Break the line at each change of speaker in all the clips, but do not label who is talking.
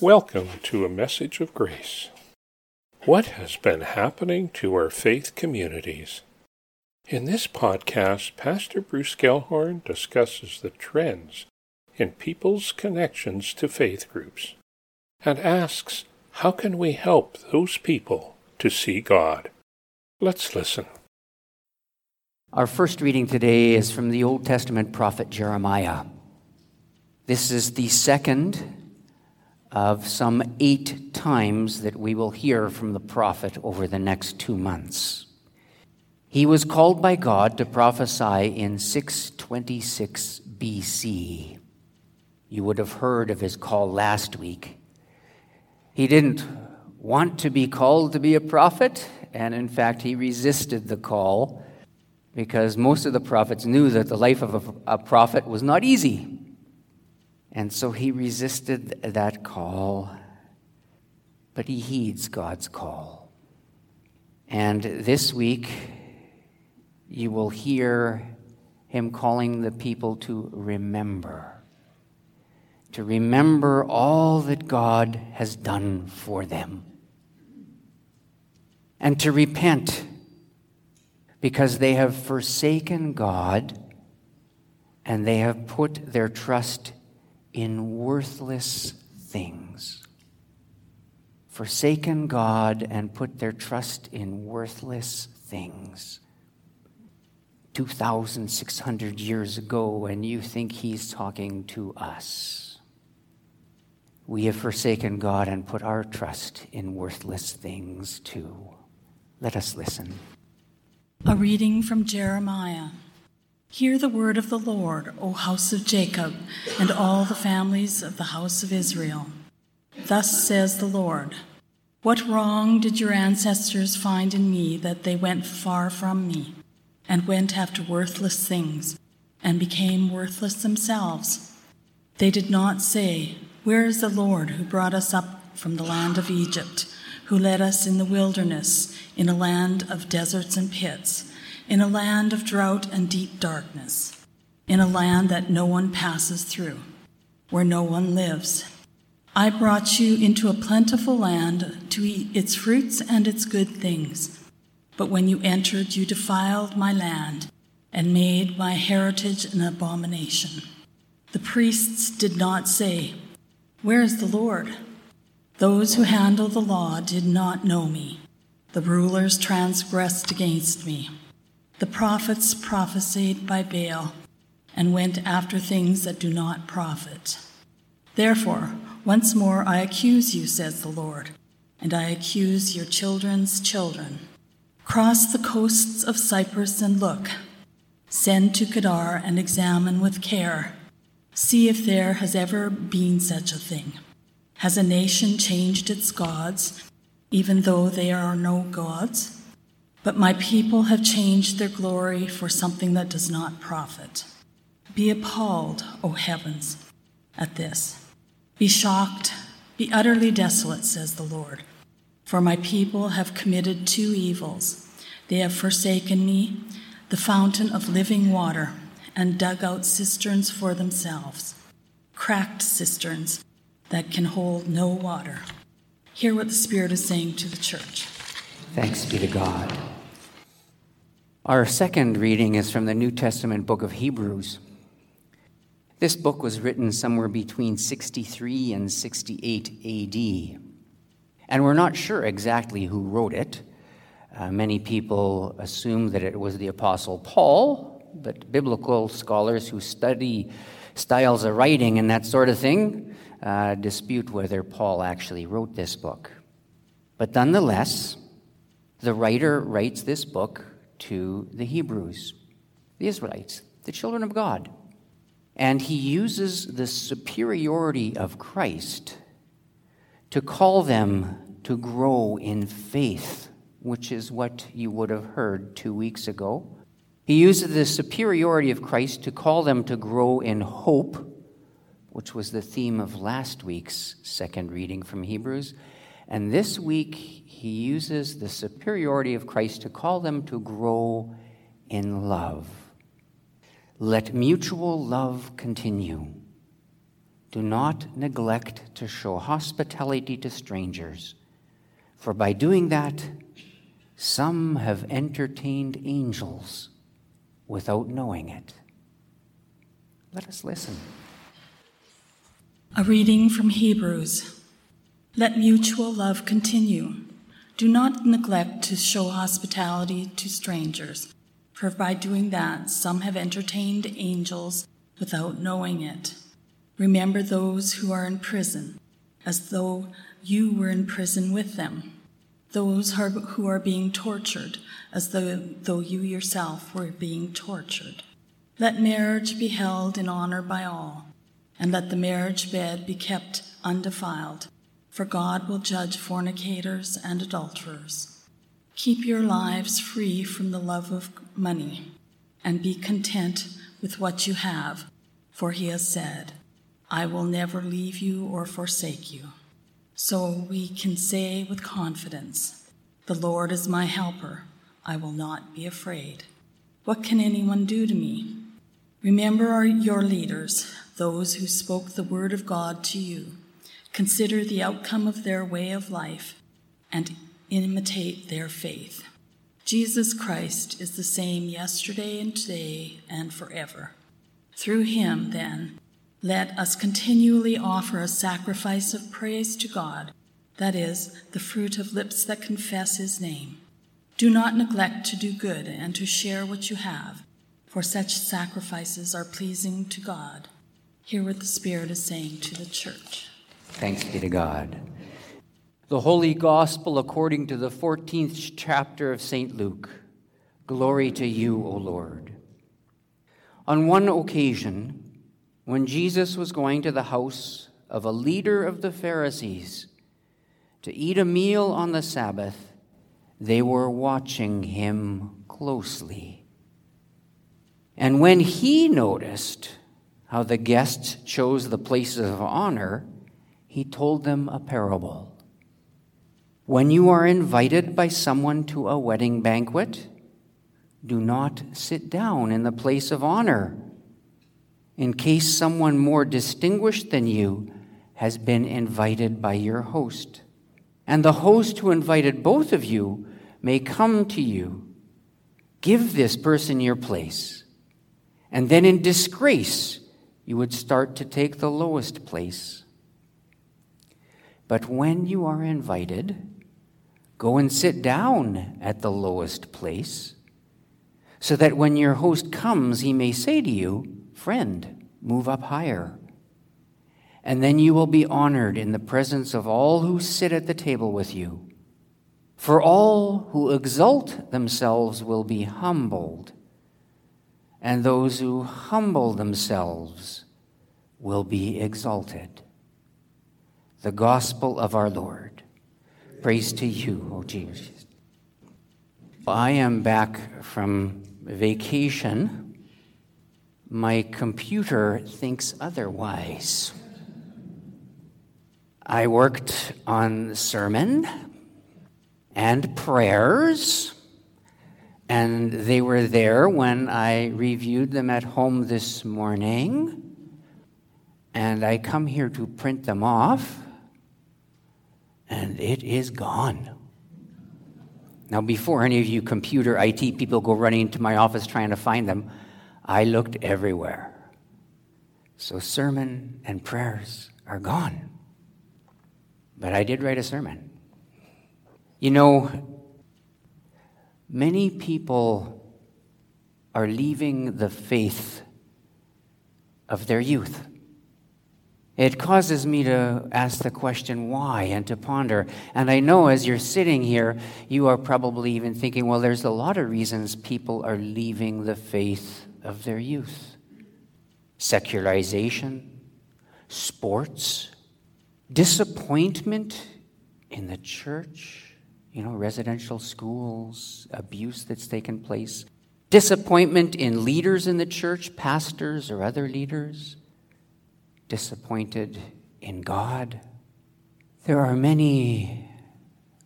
Welcome to a message of grace. What has been happening to our faith communities? In this podcast, Pastor Bruce Gelhorn discusses the trends in people's connections to faith groups and asks, how can we help those people to see God? Let's listen.
Our first reading today is from the Old Testament prophet Jeremiah. This is the second of some eight times that we will hear from the prophet over the next two months. He was called by God to prophesy in 626 BC. You would have heard of his call last week. He didn't want to be called to be a prophet, and in fact, he resisted the call because most of the prophets knew that the life of a, prophet was not easy. And so he resisted that call, but he heeds God's call. And this week, you will hear him calling the people to remember, to remember all that God has done for them, and to repent because they have forsaken God and they have put their trust in worthless things. Forsaken God and put their trust in worthless things. 2,600 years ago, and you think he's talking to us. We have forsaken God and put our trust in worthless things too. Let us listen.
A reading from Jeremiah. Hear the word of the Lord, O house of Jacob, and all the families of the house of Israel. Thus says the Lord What wrong did your ancestors find in me that they went far from me, and went after worthless things, and became worthless themselves? They did not say, Where is the Lord who brought us up from the land of Egypt, who led us in the wilderness, in a land of deserts and pits? In a land of drought and deep darkness, in a land that no one passes through, where no one lives. I brought you into a plentiful land to eat its fruits and its good things. But when you entered, you defiled my land and made my heritage an abomination. The priests did not say, Where is the Lord? Those who handle the law did not know me. The rulers transgressed against me. The prophets prophesied by Baal and went after things that do not profit. Therefore, once more I accuse you, says the Lord, and I accuse your children's children. Cross the coasts of Cyprus and look. Send to Kedar and examine with care. See if there has ever been such a thing. Has a nation changed its gods, even though they are no gods? But my people have changed their glory for something that does not profit. Be appalled, O heavens, at this. Be shocked, be utterly desolate, says the Lord. For my people have committed two evils. They have forsaken me, the fountain of living water, and dug out cisterns for themselves, cracked cisterns that can hold no water. Hear what the Spirit is saying to the church.
Thanks be to God. Our second reading is from the New Testament book of Hebrews. This book was written somewhere between 63 and 68 AD. And we're not sure exactly who wrote it. Uh, many people assume that it was the Apostle Paul, but biblical scholars who study styles of writing and that sort of thing uh, dispute whether Paul actually wrote this book. But nonetheless, the writer writes this book to the Hebrews, the Israelites, the children of God. And he uses the superiority of Christ to call them to grow in faith, which is what you would have heard two weeks ago. He uses the superiority of Christ to call them to grow in hope, which was the theme of last week's second reading from Hebrews. And this week, he uses the superiority of Christ to call them to grow in love. Let mutual love continue. do not neglect to show hospitality to strangers, for by doing that, some have entertained angels without knowing it. Let us listen.
A reading from Hebrews. Let mutual love continue. Do not neglect to show hospitality to strangers, for by doing that, some have entertained angels without knowing it. Remember those who are in prison, as though you were in prison with them, those who are being tortured, as though, though you yourself were being tortured. Let marriage be held in honor by all, and let the marriage bed be kept undefiled for God will judge fornicators and adulterers. Keep your lives free from the love of money, and be content with what you have, for he has said, I will never leave you or forsake you. So we can say with confidence, The Lord is my helper. I will not be afraid. What can anyone do to me? Remember your leaders, those who spoke the word of God to you. Consider the outcome of their way of life and imitate their faith. Jesus Christ is the same yesterday and today and forever. Through him, then, let us continually offer a sacrifice of praise to God, that is, the fruit of lips that confess his name. Do not neglect to do good and to share what you have, for such sacrifices are pleasing to God. Hear what the Spirit is saying to the church.
Thanks be to God. The Holy Gospel according to the 14th chapter of St. Luke. Glory to you, O Lord. On one occasion, when Jesus was going to the house of a leader of the Pharisees to eat a meal on the Sabbath, they were watching him closely. And when he noticed how the guests chose the places of honor, he told them a parable. When you are invited by someone to a wedding banquet, do not sit down in the place of honor, in case someone more distinguished than you has been invited by your host. And the host who invited both of you may come to you. Give this person your place. And then in disgrace, you would start to take the lowest place. But when you are invited, go and sit down at the lowest place, so that when your host comes, he may say to you, Friend, move up higher. And then you will be honored in the presence of all who sit at the table with you. For all who exalt themselves will be humbled, and those who humble themselves will be exalted the gospel of our Lord. Praise to you, O Jesus. I am back from vacation. My computer thinks otherwise. I worked on sermon and prayers, and they were there when I reviewed them at home this morning. And I come here to print them off and it is gone. Now, before any of you computer IT people go running to my office trying to find them, I looked everywhere. So, sermon and prayers are gone. But I did write a sermon. You know, many people are leaving the faith of their youth. It causes me to ask the question why and to ponder. And I know as you're sitting here, you are probably even thinking, well, there's a lot of reasons people are leaving the faith of their youth secularization, sports, disappointment in the church, you know, residential schools, abuse that's taken place, disappointment in leaders in the church, pastors or other leaders disappointed in God. There are many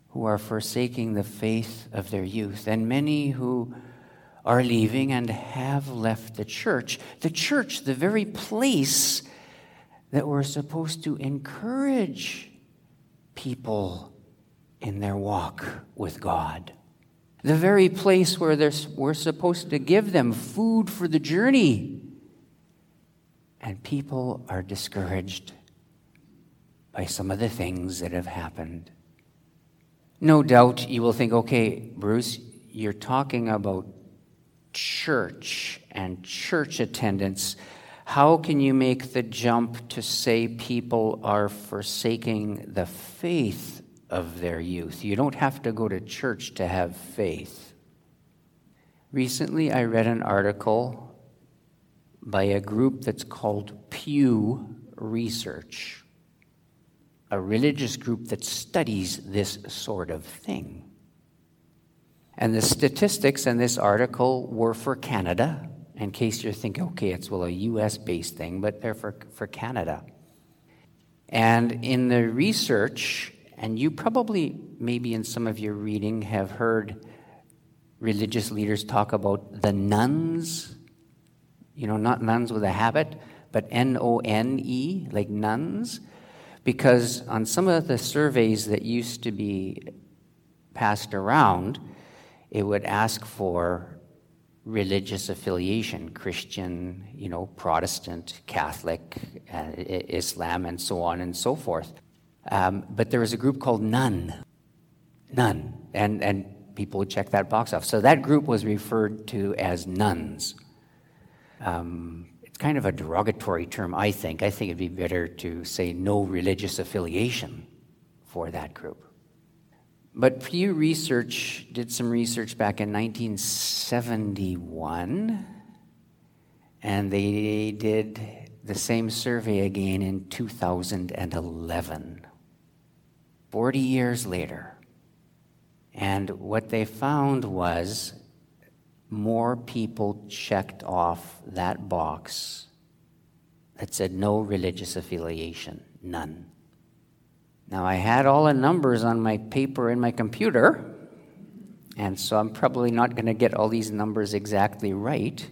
who are forsaking the faith of their youth, and many who are leaving and have left the church. The church, the very place that we're supposed to encourage people in their walk with God. The very place where we're supposed to give them food for the journey. And people are discouraged by some of the things that have happened. No doubt you will think, okay, Bruce, you're talking about church and church attendance. How can you make the jump to say people are forsaking the faith of their youth? You don't have to go to church to have faith. Recently, I read an article by a group that's called Pew Research, a religious group that studies this sort of thing. And the statistics in this article were for Canada, in case you're thinking, okay, it's well a US based thing, but they're for, for Canada. And in the research, and you probably, maybe in some of your reading, have heard religious leaders talk about the nones. You know, not nuns with a habit, but N O N E, like nuns. Because on some of the surveys that used to be passed around, it would ask for religious affiliation Christian, you know, Protestant, Catholic, uh, Islam, and so on and so forth. Um, but there was a group called None. None. And, and people would check that box off. So that group was referred to as nones. Um, it's kind of a derogatory term, I think. I think it'd be better to say no religious affiliation for that group. But Pew Research did some research back in 1971, and they did the same survey again in 2011, 40 years later. And what they found was more people checked off that box that said no religious affiliation, none. Now, I had all the numbers on my paper in my computer, and so I'm probably not going to get all these numbers exactly right.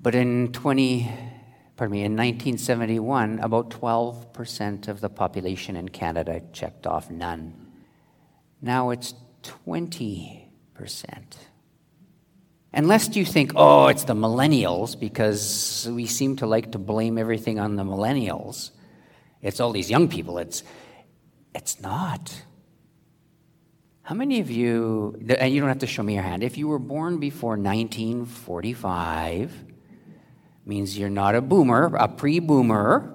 But in 20, pardon me, in 1971, about 12% of the population in Canada checked off none. Now it's 20%. Unless you think, oh, it's the millennials, because we seem to like to blame everything on the millennials. It's all these young people. It's it's not. How many of you, and you don't have to show me your hand, if you were born before 1945, means you're not a boomer, a pre boomer.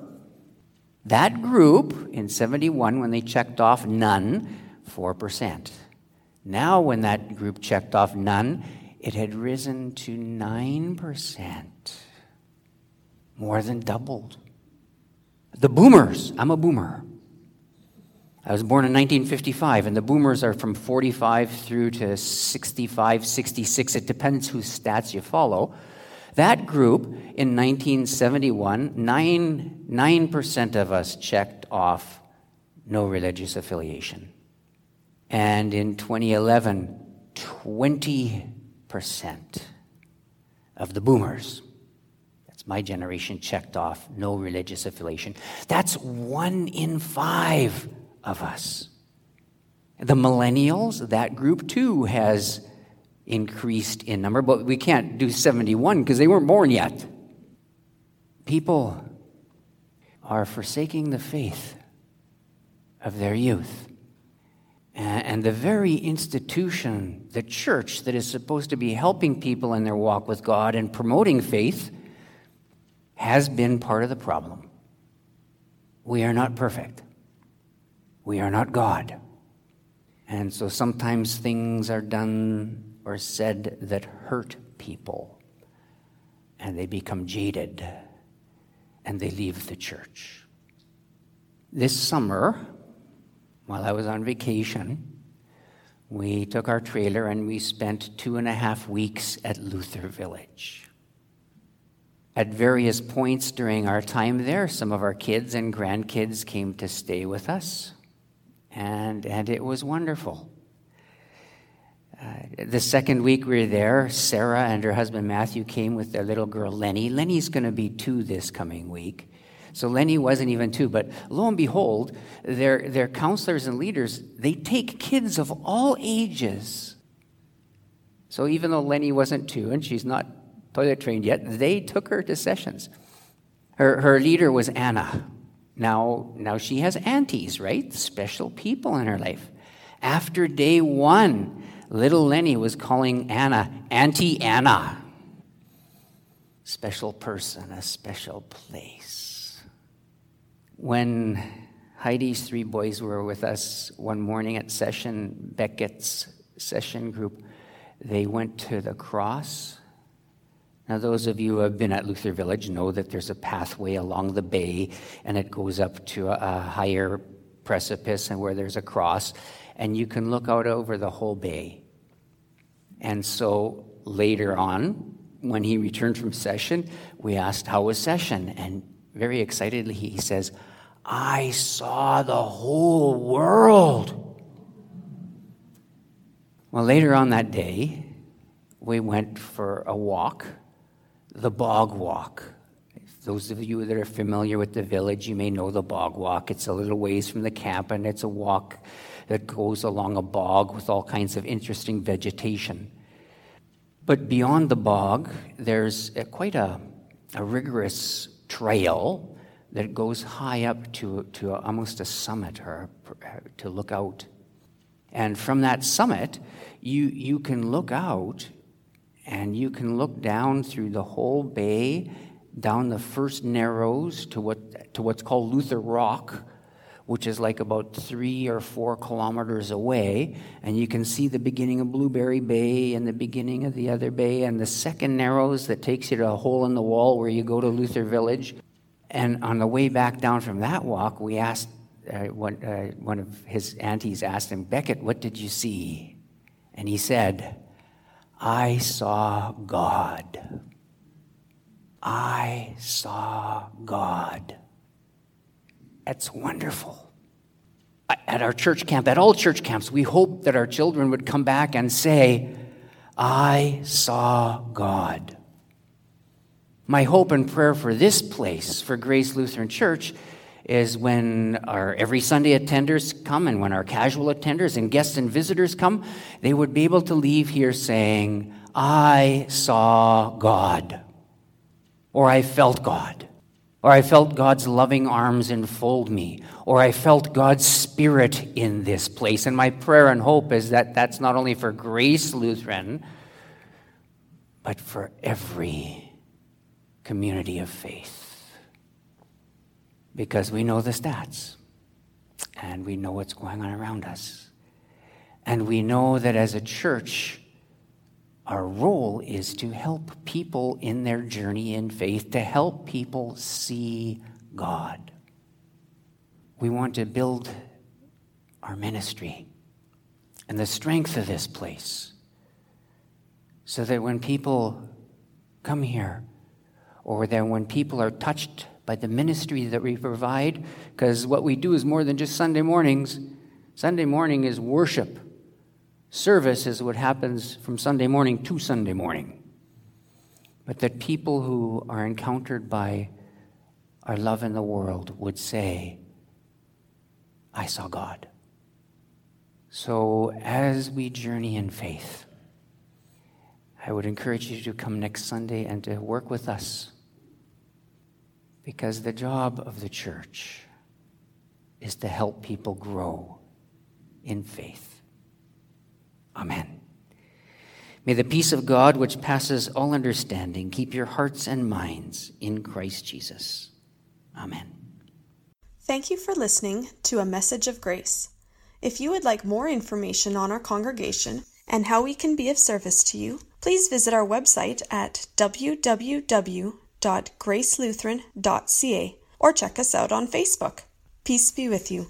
That group in 71, when they checked off none, 4%. Now, when that group checked off none, it had risen to 9%. More than doubled. The boomers, I'm a boomer. I was born in 1955, and the boomers are from 45 through to 65, 66. It depends whose stats you follow. That group in 1971, 9, 9% of us checked off no religious affiliation. And in 2011, 20% of the boomers, that's my generation, checked off no religious affiliation. That's one in five of us. The millennials, that group too, has increased in number, but we can't do 71 because they weren't born yet. People are forsaking the faith of their youth. And the very institution, the church that is supposed to be helping people in their walk with God and promoting faith, has been part of the problem. We are not perfect. We are not God. And so sometimes things are done or said that hurt people, and they become jaded, and they leave the church. This summer, while I was on vacation, we took our trailer and we spent two and a half weeks at Luther Village. At various points during our time there, some of our kids and grandkids came to stay with us and, and it was wonderful. Uh, the second week we were there, Sarah and her husband Matthew came with their little girl Lenny. Lenny's going to be two this coming week. So Lenny wasn't even two. But lo and behold, their, their counselors and leaders, they take kids of all ages. So even though Lenny wasn't two and she's not toilet trained yet, they took her to sessions. Her, her leader was Anna. Now, now she has aunties, right? Special people in her life. After day one, little Lenny was calling Anna Auntie Anna. Special person, a special place. When Heidi's three boys were with us one morning at session, Beckett's session group, they went to the cross now, those of you who have been at Luther Village know that there's a pathway along the bay and it goes up to a, higher precipice and where there's a cross, and you can look out over the whole bay. And so later on, when he returned from session, we asked, How was session? And very excitedly, he says, I saw the whole world. Well, later on that day, we went for a walk the bog walk. Those of you that are familiar with the village, you may know the bog walk. It's a little ways from the camp, and it's a walk that goes along a bog with all kinds of interesting vegetation. But beyond the bog, there's a, quite a, a rigorous trail that goes high up to, to almost a summit or to look out. And from that summit, you, you can look out and you can look down through the whole bay, down the first narrows to, what, to what's called Luther Rock, which is like about three or four kilometers away. And you can see the beginning of Blueberry Bay and the beginning of the other bay, and the second narrows that takes you to a hole in the wall where you go to Luther Village. And on the way back down from that walk, we asked, uh, one, uh, one of his aunties asked him, Beckett, what did you see? And he said, I saw God. I saw God. That's wonderful. At our church camp, at all church camps, we hope that our children would come back and say, I saw God. My hope and prayer for this place, for Grace Lutheran Church, is when our every Sunday attenders come and when our casual attenders and guests and visitors come, they would be able to leave here saying, I saw God, or I felt God, or I felt God's loving arms enfold me, or I felt God's Spirit in this place. And my prayer and hope is that that's not only for Grace Lutheran, but for every community of faith because we know the stats and we know what's going on around us. And we know that as a church, our role is to help people in their journey in faith, to help people see God. We want to build our ministry and the strength of this place so that when people come here, or that when people are touched by the ministry that we provide, because what we do is more than just Sunday mornings. Sunday morning is worship. Service is what happens from Sunday morning to Sunday morning. But that people who are encountered by our love in the world would say, I saw God. So as we journey in faith, I would encourage you to come next Sunday and to work with us because the job of the church is to help people grow in faith. Amen. May the peace of God, which passes all understanding, keep your hearts and minds in Christ Jesus. Amen.
Thank you for listening to A Message of Grace. If you would like more information on our congregation and how we can be of service to you, please visit our website at www www.gracelutheran.ca or check us out on Facebook. Peace be with you.